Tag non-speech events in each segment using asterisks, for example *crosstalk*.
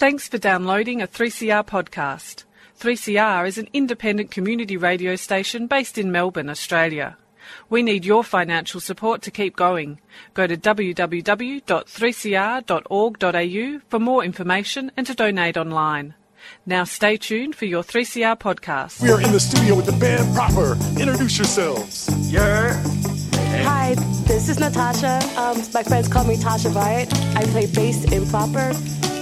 Thanks for downloading a 3CR podcast. 3CR is an independent community radio station based in Melbourne, Australia. We need your financial support to keep going. Go to www.3cr.org.au for more information and to donate online. Now stay tuned for your 3CR podcast. We are in the studio with the band Proper. Introduce yourselves. Yeah. Hi, this is Natasha. Um, my friends call me Tasha Bryant. I play bass in Proper,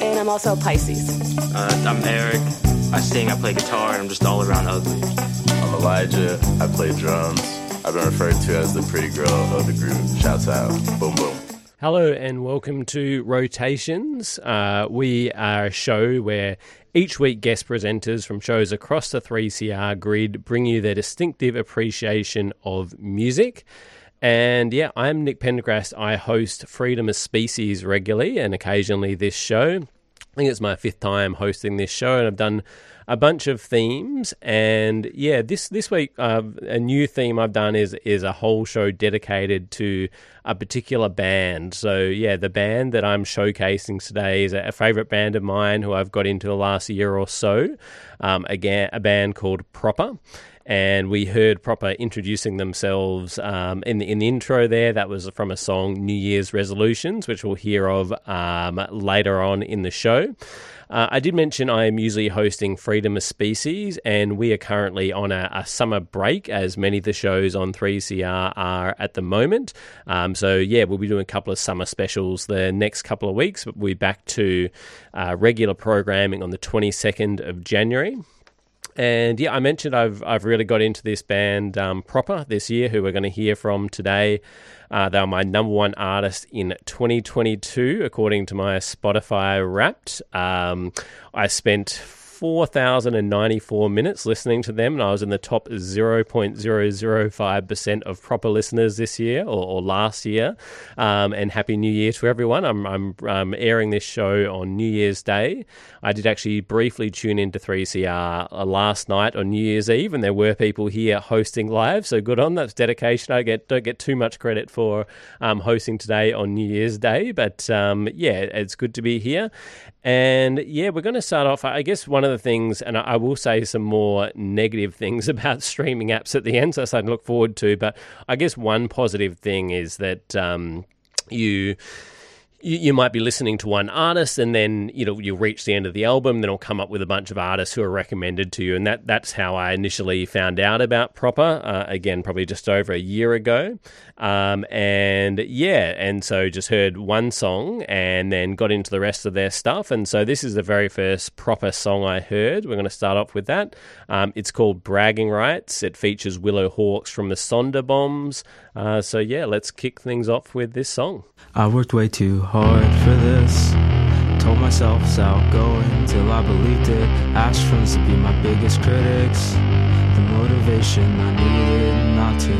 and I'm also a Pisces. Uh, I'm Eric. I sing, I play guitar, and I'm just all around ugly. I'm Elijah. I play drums. I've been referred to as the pretty girl of the group. Shouts out. Boom, boom. Hello and welcome to Rotations. Uh, we are a show where each week guest presenters from shows across the 3CR grid bring you their distinctive appreciation of music. And yeah, I'm Nick Pendergrast. I host Freedom of Species regularly and occasionally this show. I think it's my fifth time hosting this show, and I've done a bunch of themes. And yeah, this this week uh, a new theme I've done is is a whole show dedicated to a particular band. So yeah, the band that I'm showcasing today is a, a favorite band of mine who I've got into the last year or so. Um, again, a band called Proper and we heard proper introducing themselves um, in the in the intro there. That was from a song New Year's Resolutions, which we'll hear of um, later on in the show. Uh, I did mention I am usually hosting Freedom of Species, and we are currently on a, a summer break, as many of the shows on 3CR are at the moment. Um, so, yeah, we'll be doing a couple of summer specials the next couple of weeks, but we'll be back to uh, regular programming on the 22nd of January. And yeah, I mentioned I've I've really got into this band um, proper this year, who we're going to hear from today. Uh, they are my number one artist in 2022, according to my Spotify Wrapped. Um, I spent 4,094 minutes listening to them, and I was in the top 0.005% of proper listeners this year or, or last year. Um, and Happy New Year to everyone. I'm, I'm um, airing this show on New Year's Day. I did actually briefly tune into 3CR uh, last night on New Year's Eve, and there were people here hosting live, so good on that's dedication. I get don't get too much credit for um, hosting today on New Year's Day, but um, yeah, it's good to be here. And yeah, we're going to start off. I guess one of the things, and I will say some more negative things *laughs* about streaming apps at the end, so that's something to look forward to. But I guess one positive thing is that um, you you, you, might be listening to one artist and then you know you'll reach the end of the album then it'll come up with a bunch of artists who are recommended to you. And that that's how i initially found out about proper uh, again probably just over a year ago. Um, and yeah and so just heard one song and then got into the rest of their stuff. And so this is the very first proper song i heard. We're going to start off with that. Um, it's called bragging rights. It features willow hawks from the Sonderbombs uh, so yeah let's kick things off with this song i worked way too hard for this. Told myself it's outgoing till I believed it. Asked friends to be my biggest critics. The motivation I needed not to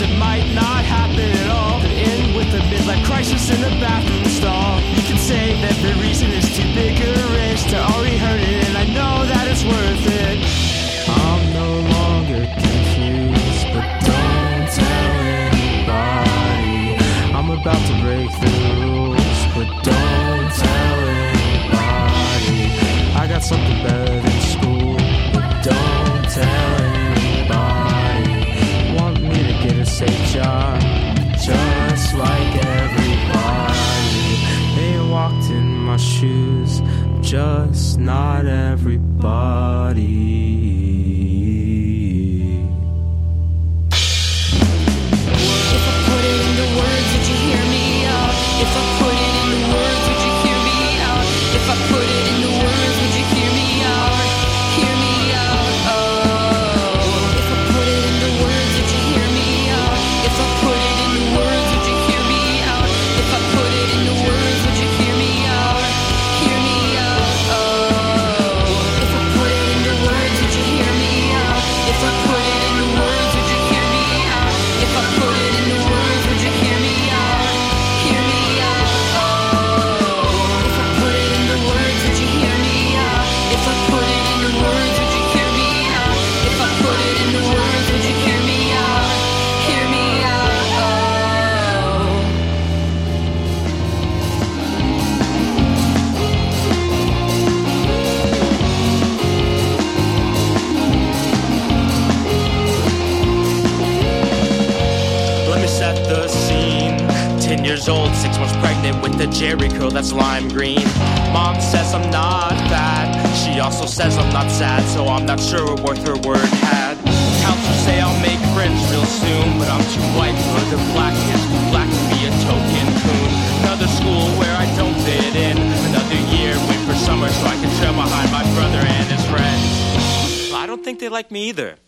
it might not happen at all. Could end with a midlife crisis in a bathroom stall. You can say that the reason is too big a risk to already heard it, and I know that it's worth it. I'm no longer confused, but don't tell anybody. I'm about to break the rules, but don't tell anybody. I got something better like everybody. They walked in my shoes, just not everybody. Years old, six months pregnant with a Jheri curl that's lime green. Mom says I'm not fat. She also says I'm not sad, so I'm not sure what worth her word had. Counselors say I'll make friends real soon, but I'm too white for the black kids, black to be a token coon. Another school where I don't fit in. Another year, wait for summer so I can trail behind my brother and his friends. I don't think they like me either.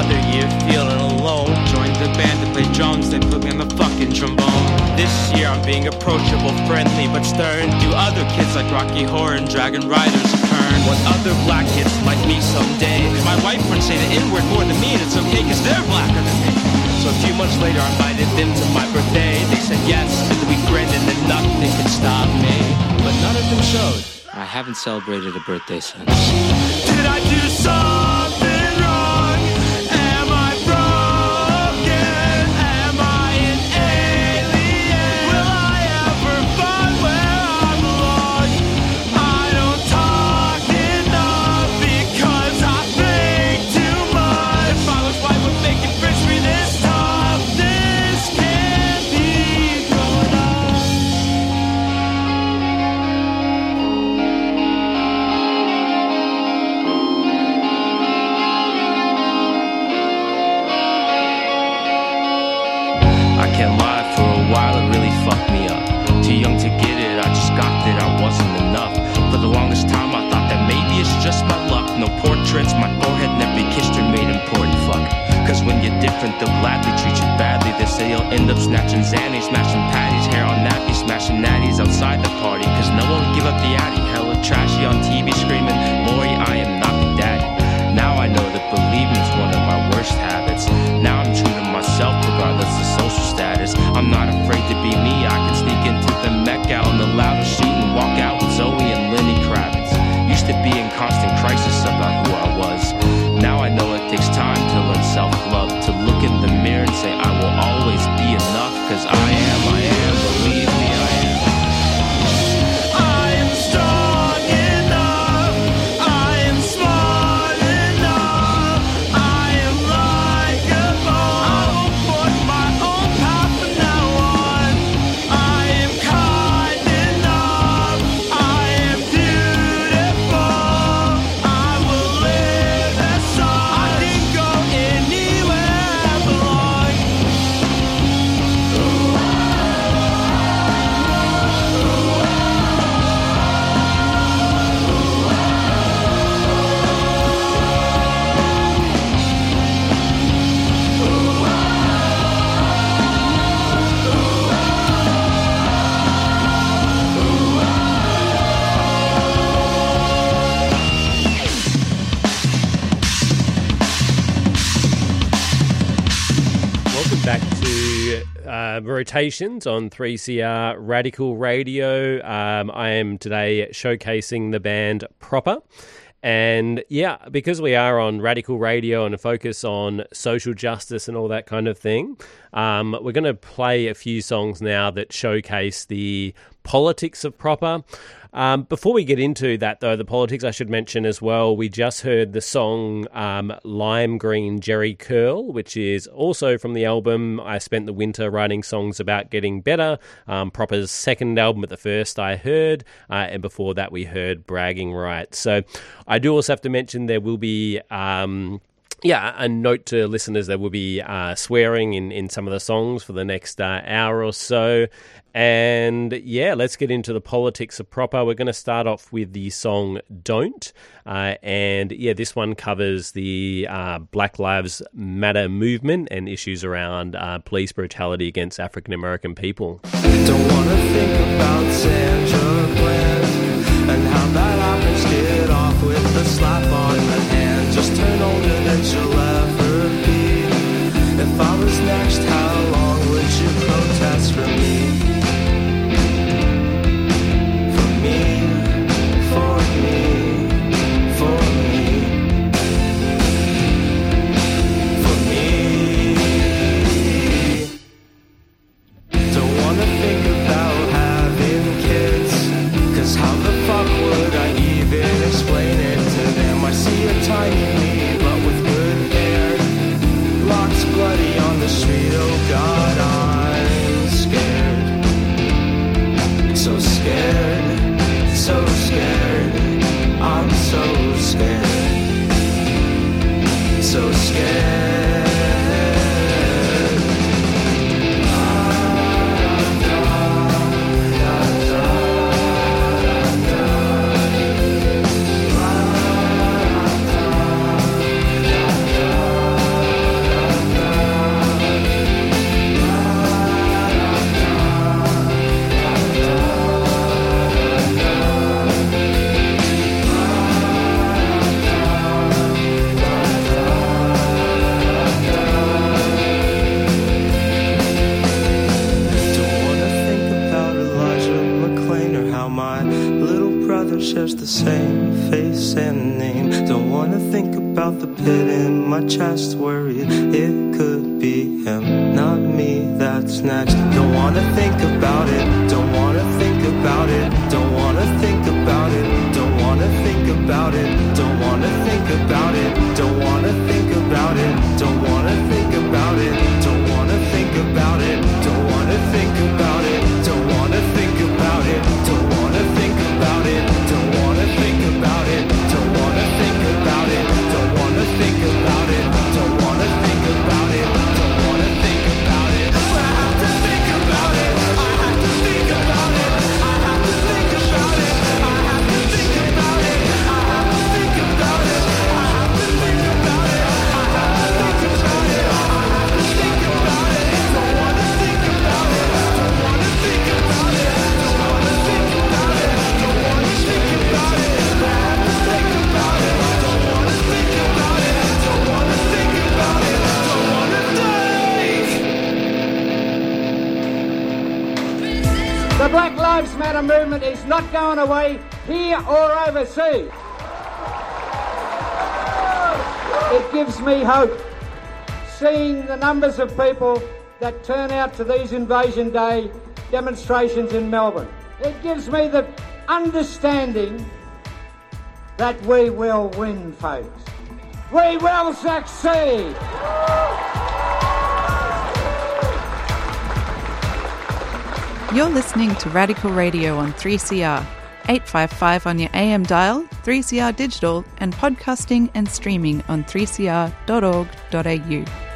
Another year feeling alone. Joined the band to play drums, they put me on the fucking trombone. This year I'm being approachable, friendly, but stern. Do other kids like Rocky Horror and Dragon Riders turn? Want other black kids like me someday? My white friends say the N-word more than me, and it's okay cause they're blacker than me. So a few months later, I invited them to my birthday. They said yes, and we grinned, and then nothing could stop me. But none of them showed. I haven't celebrated a birthday since. Did I do something uh, rotations on 3CR Radical Radio. Um, I am today showcasing the band Proper. And yeah, because we are on radical radio and a focus on social justice and all that kind of thing, um, we're going to play a few songs now that showcase the politics of proper. Um, before we get into that, though, the politics, I should mention as well, we just heard the song um, Lime Green Jheri Curl, which is also from the album I Spent the Winter Writing Songs About Getting Better, um, Proper's second album, but the first I heard. Uh, and before that, we heard Bragging Rights. So I do also have to mention there will be. Um, yeah, a note to listeners there will be uh, swearing in, in some of the songs for the next uh, hour or so. And yeah, let's get into the politics of proper. We're going to start off with the song Don't. Uh, and yeah, this one covers the uh, Black Lives Matter movement and issues around uh, police brutality against African American people just turn older than you'll ever be. If I was next, how long would you protest for me? Away here or overseas. It gives me hope seeing the numbers of people that turn out to these Invasion Day demonstrations in Melbourne. It gives me the understanding that we will win, folks. We will succeed. You're listening to Radical Radio on 3CR, 855 on your AM dial, 3CR digital, and podcasting and streaming on 3cr.org.au.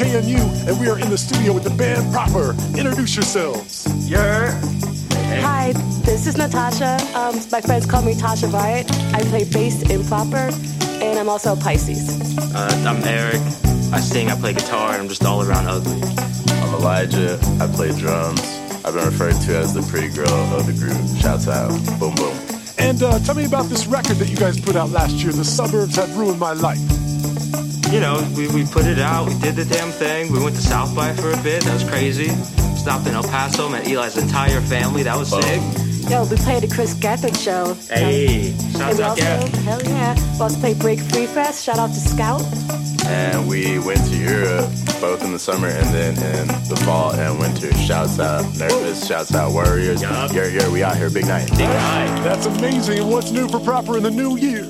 at WKNU, and we are in the studio with the band proper. Introduce yourselves. Yeah. Hi, this is Natasha. Um, my friends call me Tasha Wright. I play bass in proper, and I'm also a Pisces. Uh, I'm Eric. I sing, I play guitar, and I'm just all around ugly. I'm Elijah. I play drums. I've been referred to as the pretty girl of the group. Shouts out. Boom, boom. And uh, tell me about this record that you guys put out last year, The Suburbs Have Ruined My Life. You know, we, we put it out, we did the damn thing. We went to South by for a bit, that was crazy. Stopped in El Paso, met Eli's entire family, that was sick. Yo, we played the Chris Gethard show. Hey, and shouts we out, also, yeah. hell yeah. We also played Break Free Fest. Shout out to Scout. And we went to Europe both in the summer and then in the fall and winter. Shouts out Nervous, shouts out Warriors. Yup. Yeah, yeah, we out here, big night. Big night. That's amazing. What's new for proper in the new year?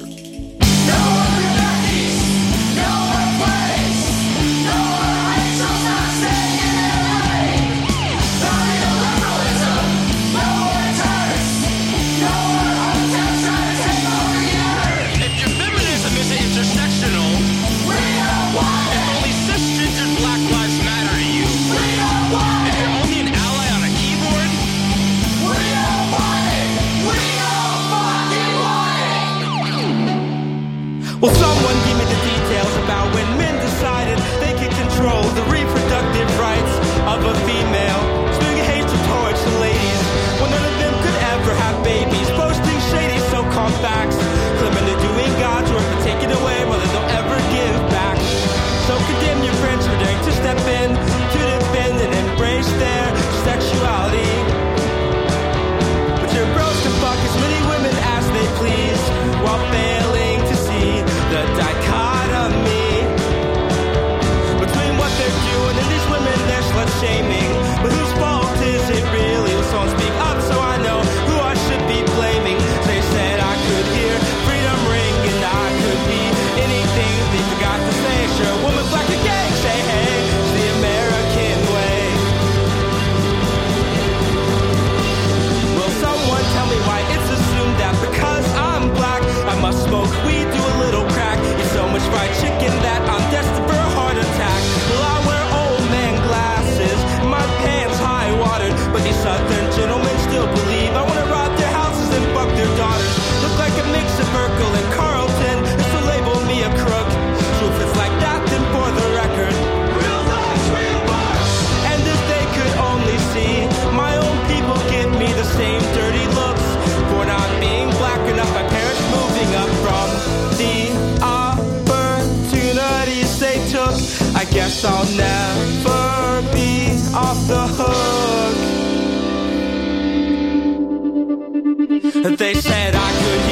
I'll never be off the hook. They said I could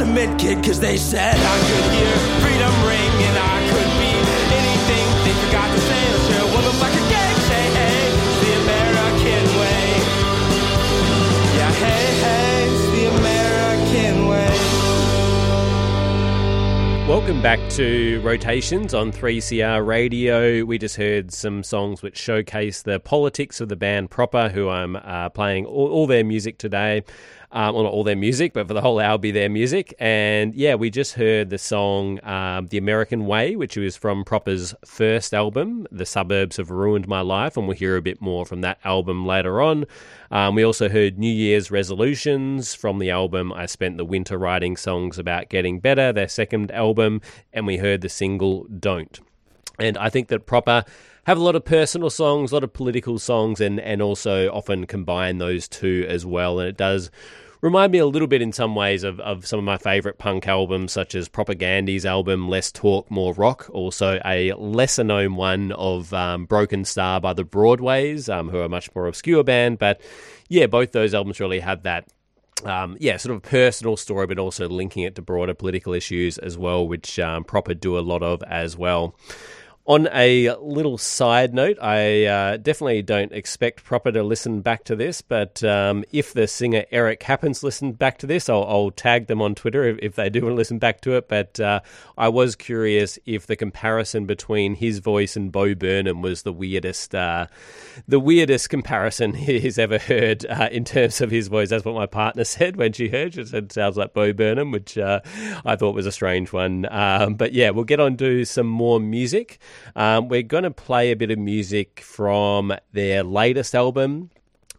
with mid kid? Cause they said I could hear freedom ring and I could be anything. They forgot to say that you're a woman like a gang. Say hey, it's the American way. Yeah, hey, hey, it's the American way. Welcome back to Rotations on 3CR Radio. We just heard some songs which showcase the politics of the band proper, who I'm uh, playing all, all their music today. Um, well, not all their music, but for the whole hour, be their music. And yeah, we just heard the song um, "The American Way," which was from Proper's first album, "The Suburbs Have Ruined My Life," and we'll hear a bit more from that album later on. Um, we also heard New Year's resolutions from the album I Spent the Winter Writing Songs About Getting Better, their second album, and we heard the single Don't. And I think that Proper have a lot of personal songs, a lot of political songs, and, and also often combine those two as well. And it does remind me a little bit in some ways of, of some of my favourite punk albums, such as Propagandhi's album Less Talk, More Rock. Also, a lesser known one of um, Broken Star by the Broadways, um, who are a much more obscure band. But yeah, both those albums really have that um, yeah, sort of personal story, but also linking it to broader political issues as well, which um, Proper do a lot of as well. On a little side note, I uh, definitely don't expect Proper to listen back to this, but um, if the singer Eric happens to listen back to this, I'll, I'll tag them on Twitter if, if, they do want *laughs* to listen back to it. But uh, I was curious if the comparison between his voice and Bo Burnham was the weirdest, uh, the weirdest comparison *laughs* he's ever heard uh, in terms of his voice. That's what my partner *laughs* said when she heard. She said, "Sounds like Bo Burnham," which uh, I thought was a strange one. Um, but yeah, we'll get on to some more music. Um, we're going to play a bit of music from their latest album.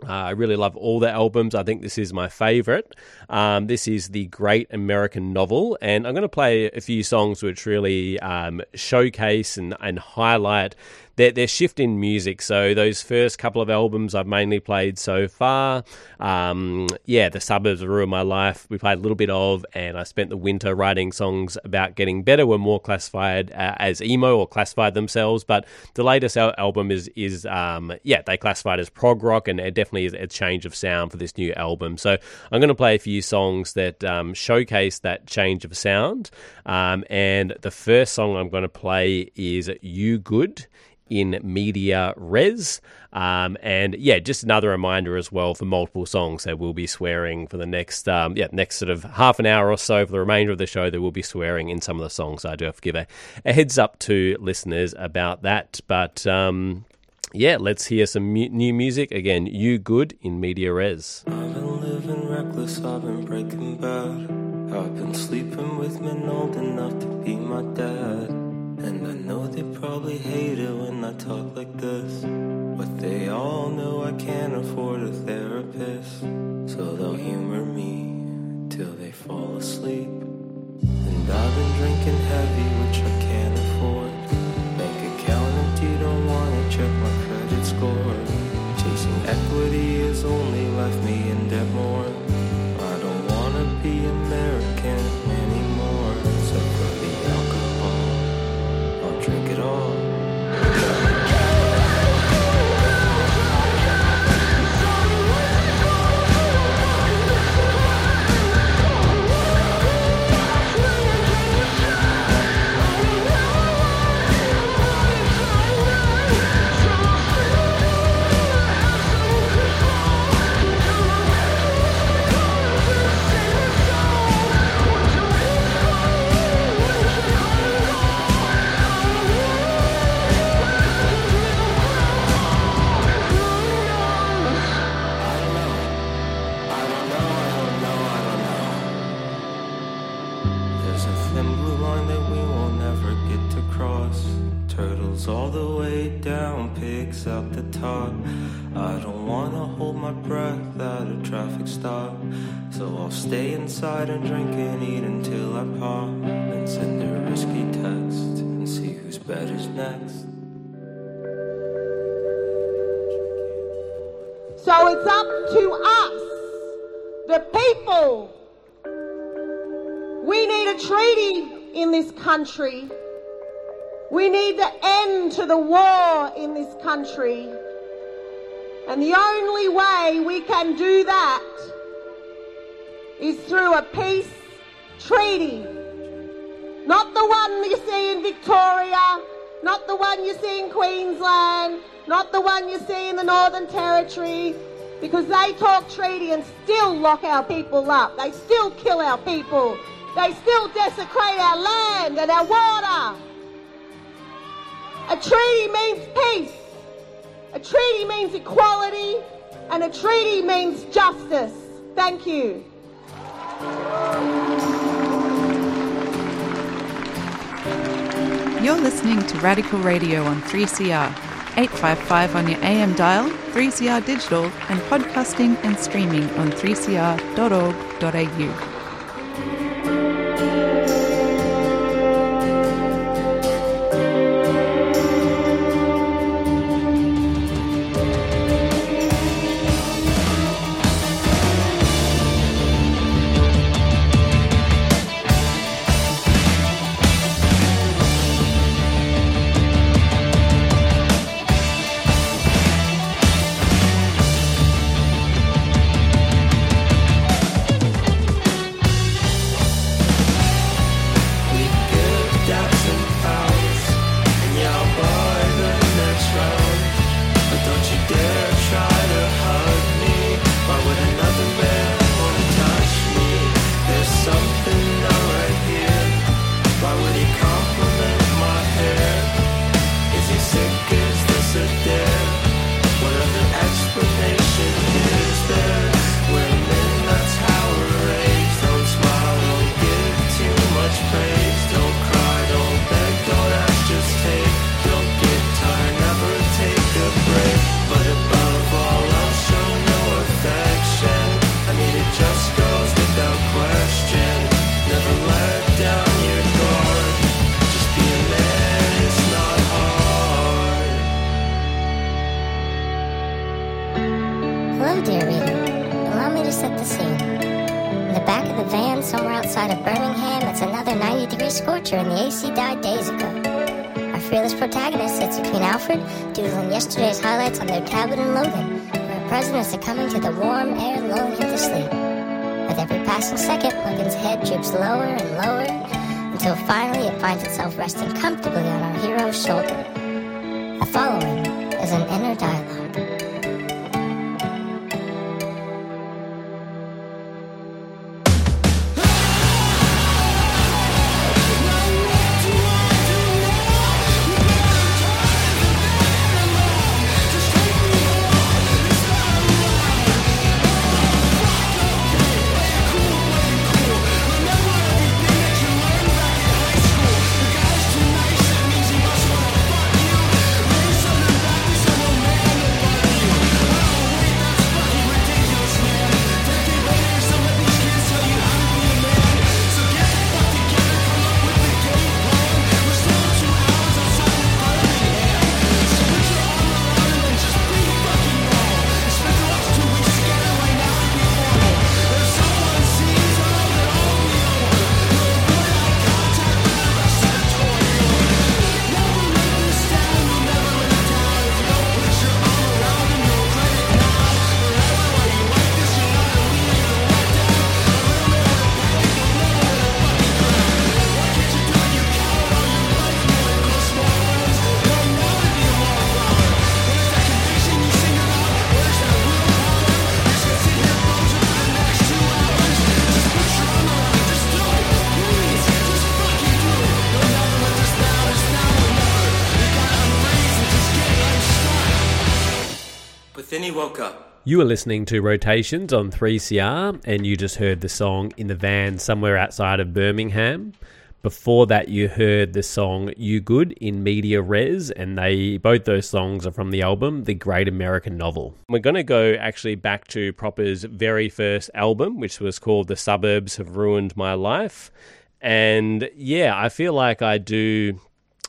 Uh, I really love all the albums. I think this is my favorite. Um, this is the Great American Novel, and I'm going to play a few songs which really um, showcase and, and highlight their, their shift in music. So those first couple of albums I've mainly played so far. Um, yeah, the suburbs ruined my life. We played a little bit of, and I spent the winter writing songs about getting better. Were more classified uh, as emo or classified themselves, but the latest al- album is is um, yeah they classified as prog rock, and it definitely is a change of sound for this new album. So I'm going to play a few songs that um, showcase that change of sound. Um, and the first song I'm going to play is "You Good." In media res. Um, and yeah, just another reminder as well for multiple songs. There will be swearing for the next, um, yeah, next sort of half an hour or so for the remainder of the show. There will be swearing in some of the songs. I do have to give a, a heads up to listeners about that. But um, yeah, let's hear some mu- new music again. You good in media res. I've been living reckless, I've been breaking bad. I've been sleeping with men old enough to be my dad. And I know they probably hate it when I talk like this. But they all know I can't afford a therapist. So they'll humor me till they fall asleep. And I've been drinking heavy, inside and drink and eat until I pop. And send a risky text and see whose bed is next. So it's up to us, the people. We need a treaty in this country. We need the end to the war in this country. And the only way we can do that is through a peace treaty. Not the one you see in Victoria, not the one you see in Queensland, not the one you see in the Northern Territory, because they talk treaty and still lock our people up. They still kill our people. They still desecrate our land and our water. A treaty means peace. A treaty means equality. And a treaty means justice. Thank you. You're listening to Radical Radio on 3CR, 855 on your AM dial, 3CR digital, and podcasting and streaming on 3cr.org.au. Birmingham, it's another 90 degree scorcher, and the AC died days ago. Our fearless protagonist sits between Alfred, doodling yesterday's highlights on their tablet in Logan, where president is succumbing to the warm air lulling him to sleep. With every passing second, Logan's head droops lower and lower until finally it finds itself resting comfortably on our hero's shoulder. The following is an inner dialogue. Woke up. You are listening to Rotations on 3CR, and you just heard the song In the Van somewhere outside of Birmingham. Before that, you heard the song You Good in Media Res, and they both those songs are from the album The Great American Novel. We're going to go actually back to Proper's very first album, which was called The Suburbs Have Ruined My Life. And yeah, I feel like I do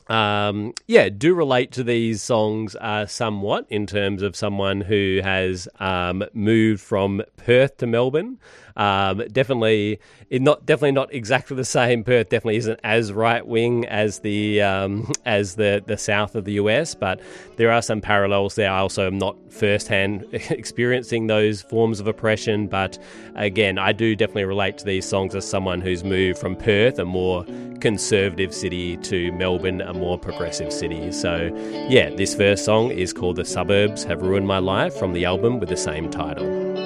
um, yeah, do relate to these songs uh, somewhat in terms of someone who has um, moved from Perth to Melbourne. Um, definitely, it not definitely not exactly the same. Perth definitely isn't as right wing as the um, as the the south of the US, but there are some parallels there. I also am not firsthand *laughs* experiencing those forms of oppression, but again, I do definitely relate to these songs as someone who's moved from Perth, a more conservative city, to Melbourne, a more progressive city. So, yeah, this first song is called "The Suburbs Have Ruined My Life" from the album with the same title.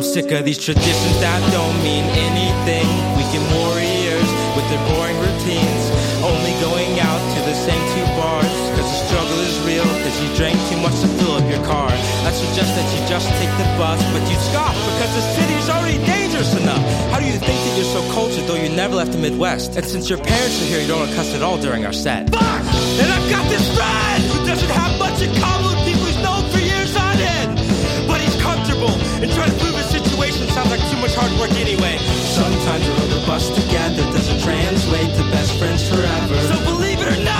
I'm sick of these traditions that don't mean anything. Weekend warriors with their boring routines. Only going out to the same two bars. Cause the struggle is real. Cause you drank too much to fill up your car. I suggest that you just take the bus. But you scoff because the city's already dangerous enough. How do you think that you're so cultured though you never left the Midwest? And since your parents are here, you don't cuss at all during our set. Fuck! And I've got this friend who doesn't have much in common with people he's known for years on end. But he's comfortable and trying to much hard work anyway. Sometimes a rode the bus together doesn't translate to best friends forever. So believe it or not,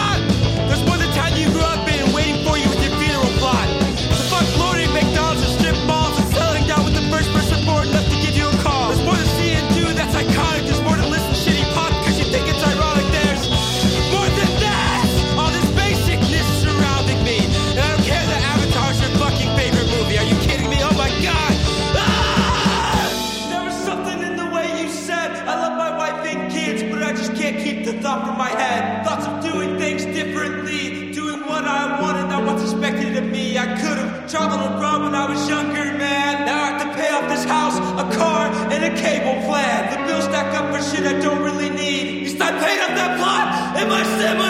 my cemetery?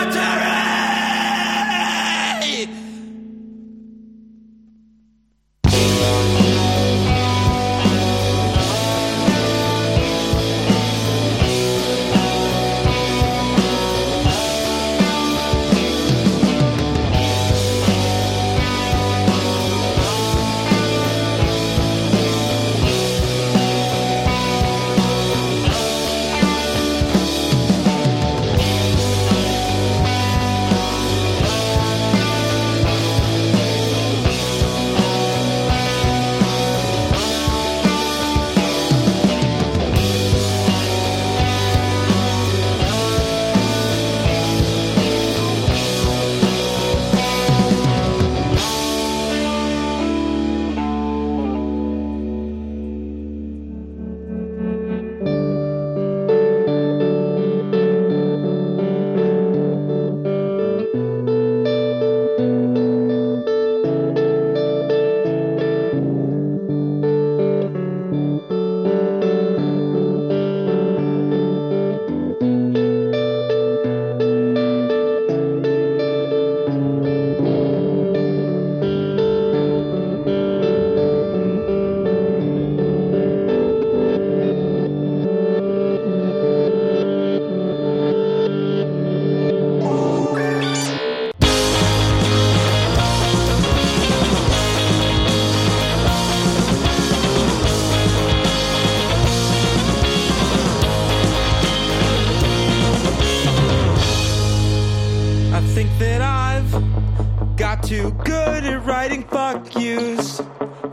Too good at writing fuck yous.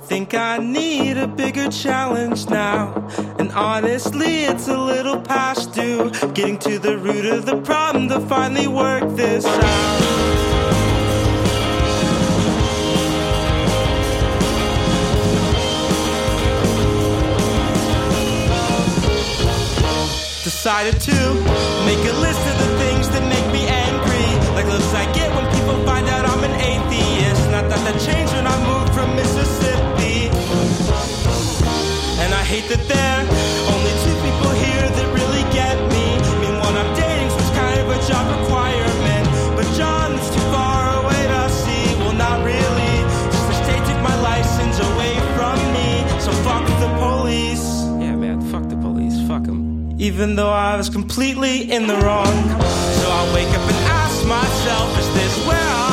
Think I need a bigger challenge now. And honestly, it's a little past due. Getting to the root of the problem to finally work this out. Decided to make a list hate that there only two people here that really get me. I mean, one I'm dating, so it's kind of a job requirement. But John's too far away to see. Well, not really. Just the state took my license away from me. So fuck the police. Yeah, man, fuck the police. Fuck them. Even though I was completely in the wrong. So I wake up and ask myself, is this where I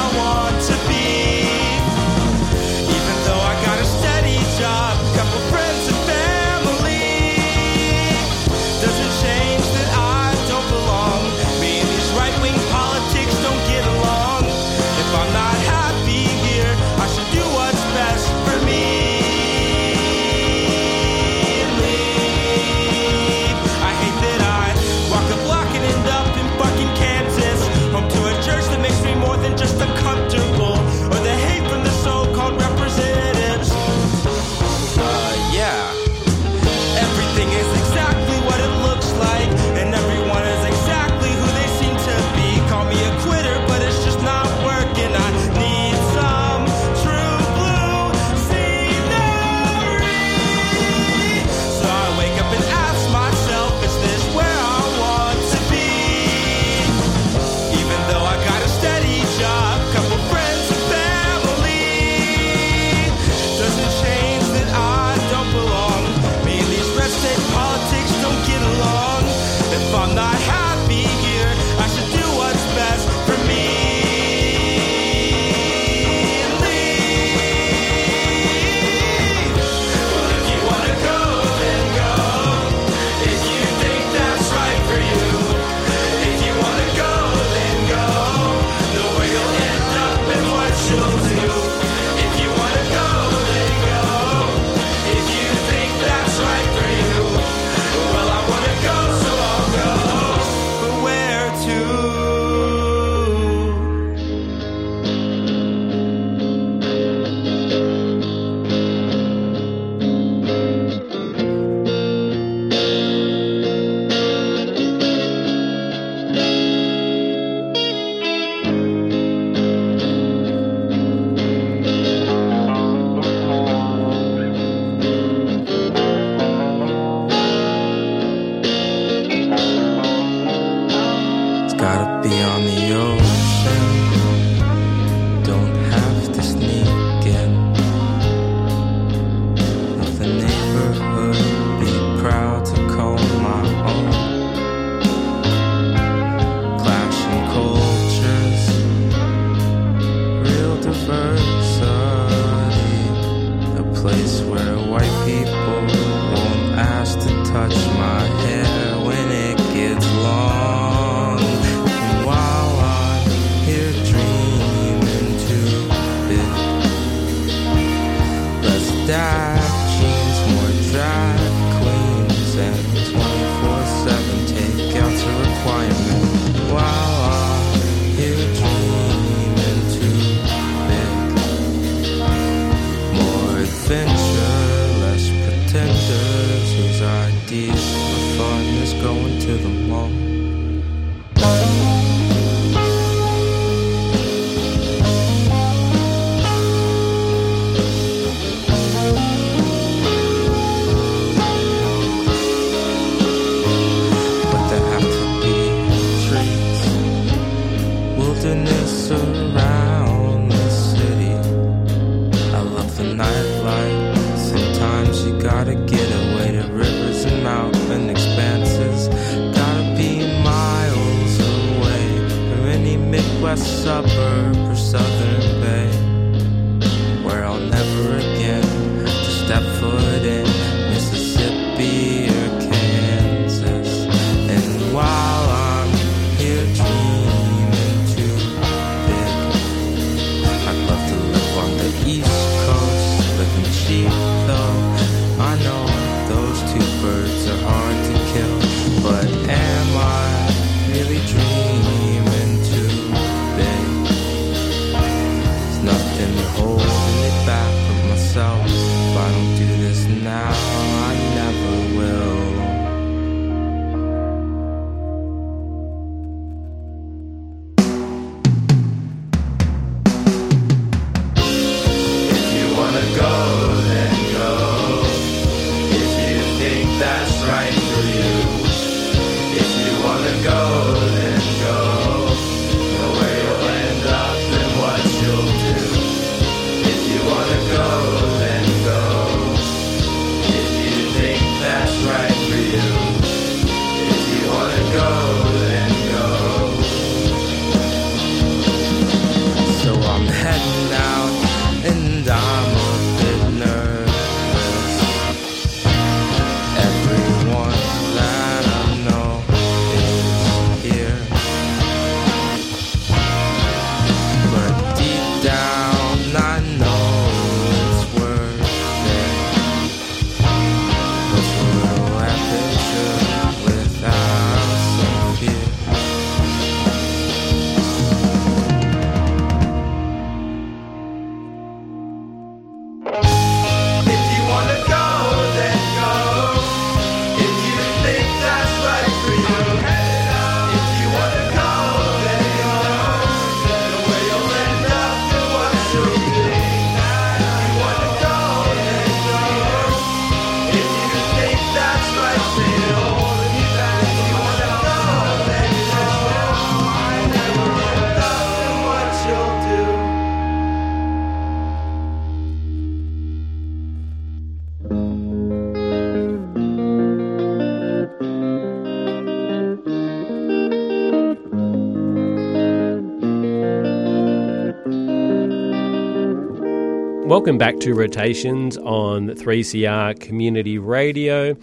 Welcome back to Rotations on 3CR Community Radio.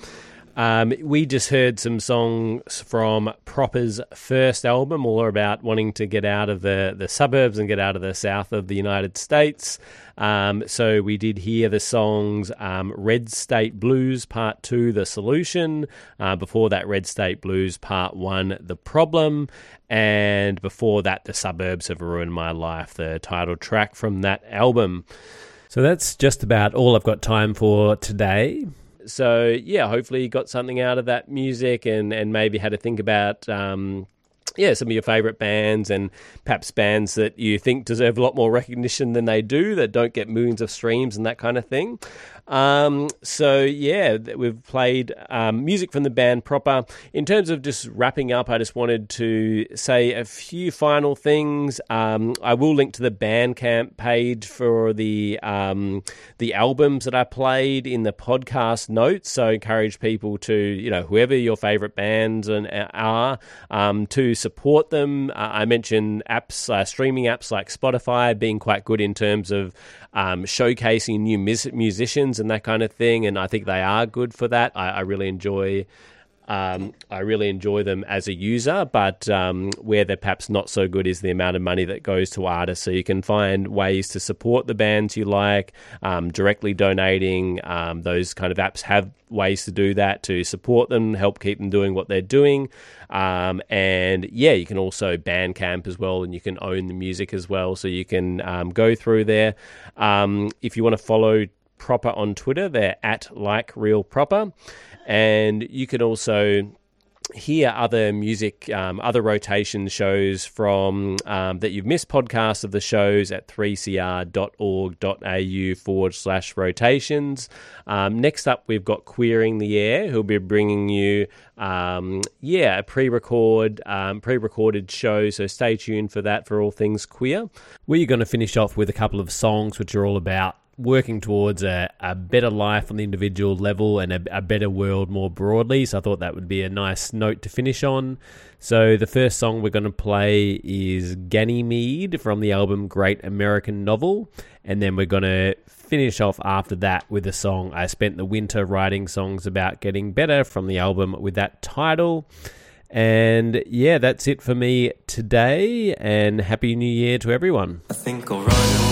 Um, we just heard some songs from Proper's first album, all about wanting to get out of the, the suburbs and get out of the south of the United States. Um, so we did hear the songs um, Red State Blues Part 2, The Solution. Uh, before that, Red State Blues Part 1, The Problem. And before that, The Suburbs Have Ruined My Life, the title track from that album. So that's just about all I've got time for today. So yeah, hopefully you got something out of that music and, and maybe had to think about um, yeah, some of your favourite bands and perhaps bands that you think deserve a lot more recognition than they do, that don't get millions of streams and that kind of thing. Um, so, yeah, we've played um, music from the band proper. In terms of just wrapping up, I just wanted to say a few final things. Um, I will link to the Bandcamp page for the um, the albums that I played in the podcast notes. So, I encourage people to, you know, whoever your favourite bands and uh, are, um, to support them. Uh, I mentioned apps, uh, streaming apps like Spotify being quite good in terms of um, showcasing new mus- musicians and that kind of thing, and I think they are good for that. I, I really enjoy. Um, I really enjoy them as a user, but um, where they're perhaps not so good is the amount of money that goes to artists. So you can find ways to support the bands you like, um, directly donating. Um, those kind of apps have ways to do that to support them, help keep them doing what they're doing. Um, and yeah, you can also Bandcamp as well, and you can own the music as well. So you can um, go through there. if you want to follow Proper on Twitter, they're at like real proper and you can also hear other music, um, other rotation shows from um, that you've missed podcasts of the shows at 3cr.org.au forward slash rotations. Um, next up, we've got Queering the Air, who'll be bringing you, um, yeah, a pre-record, um, pre-recorded show. So stay tuned for that for all things queer. We're going to finish off with a couple of songs which are all about working towards a, a better life on the individual level and a, a, better world more broadly. So I thought that would be a nice note to finish on. So the first song we're going to play is Ganymede from the album Great American Novel. And then we're going to finish off after that with a song I spent the winter writing songs about getting better from the album with that title. And yeah, that's it for me today. And Happy New Year to everyone. I think I'll run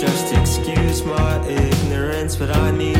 just excuse my ignorance, but I need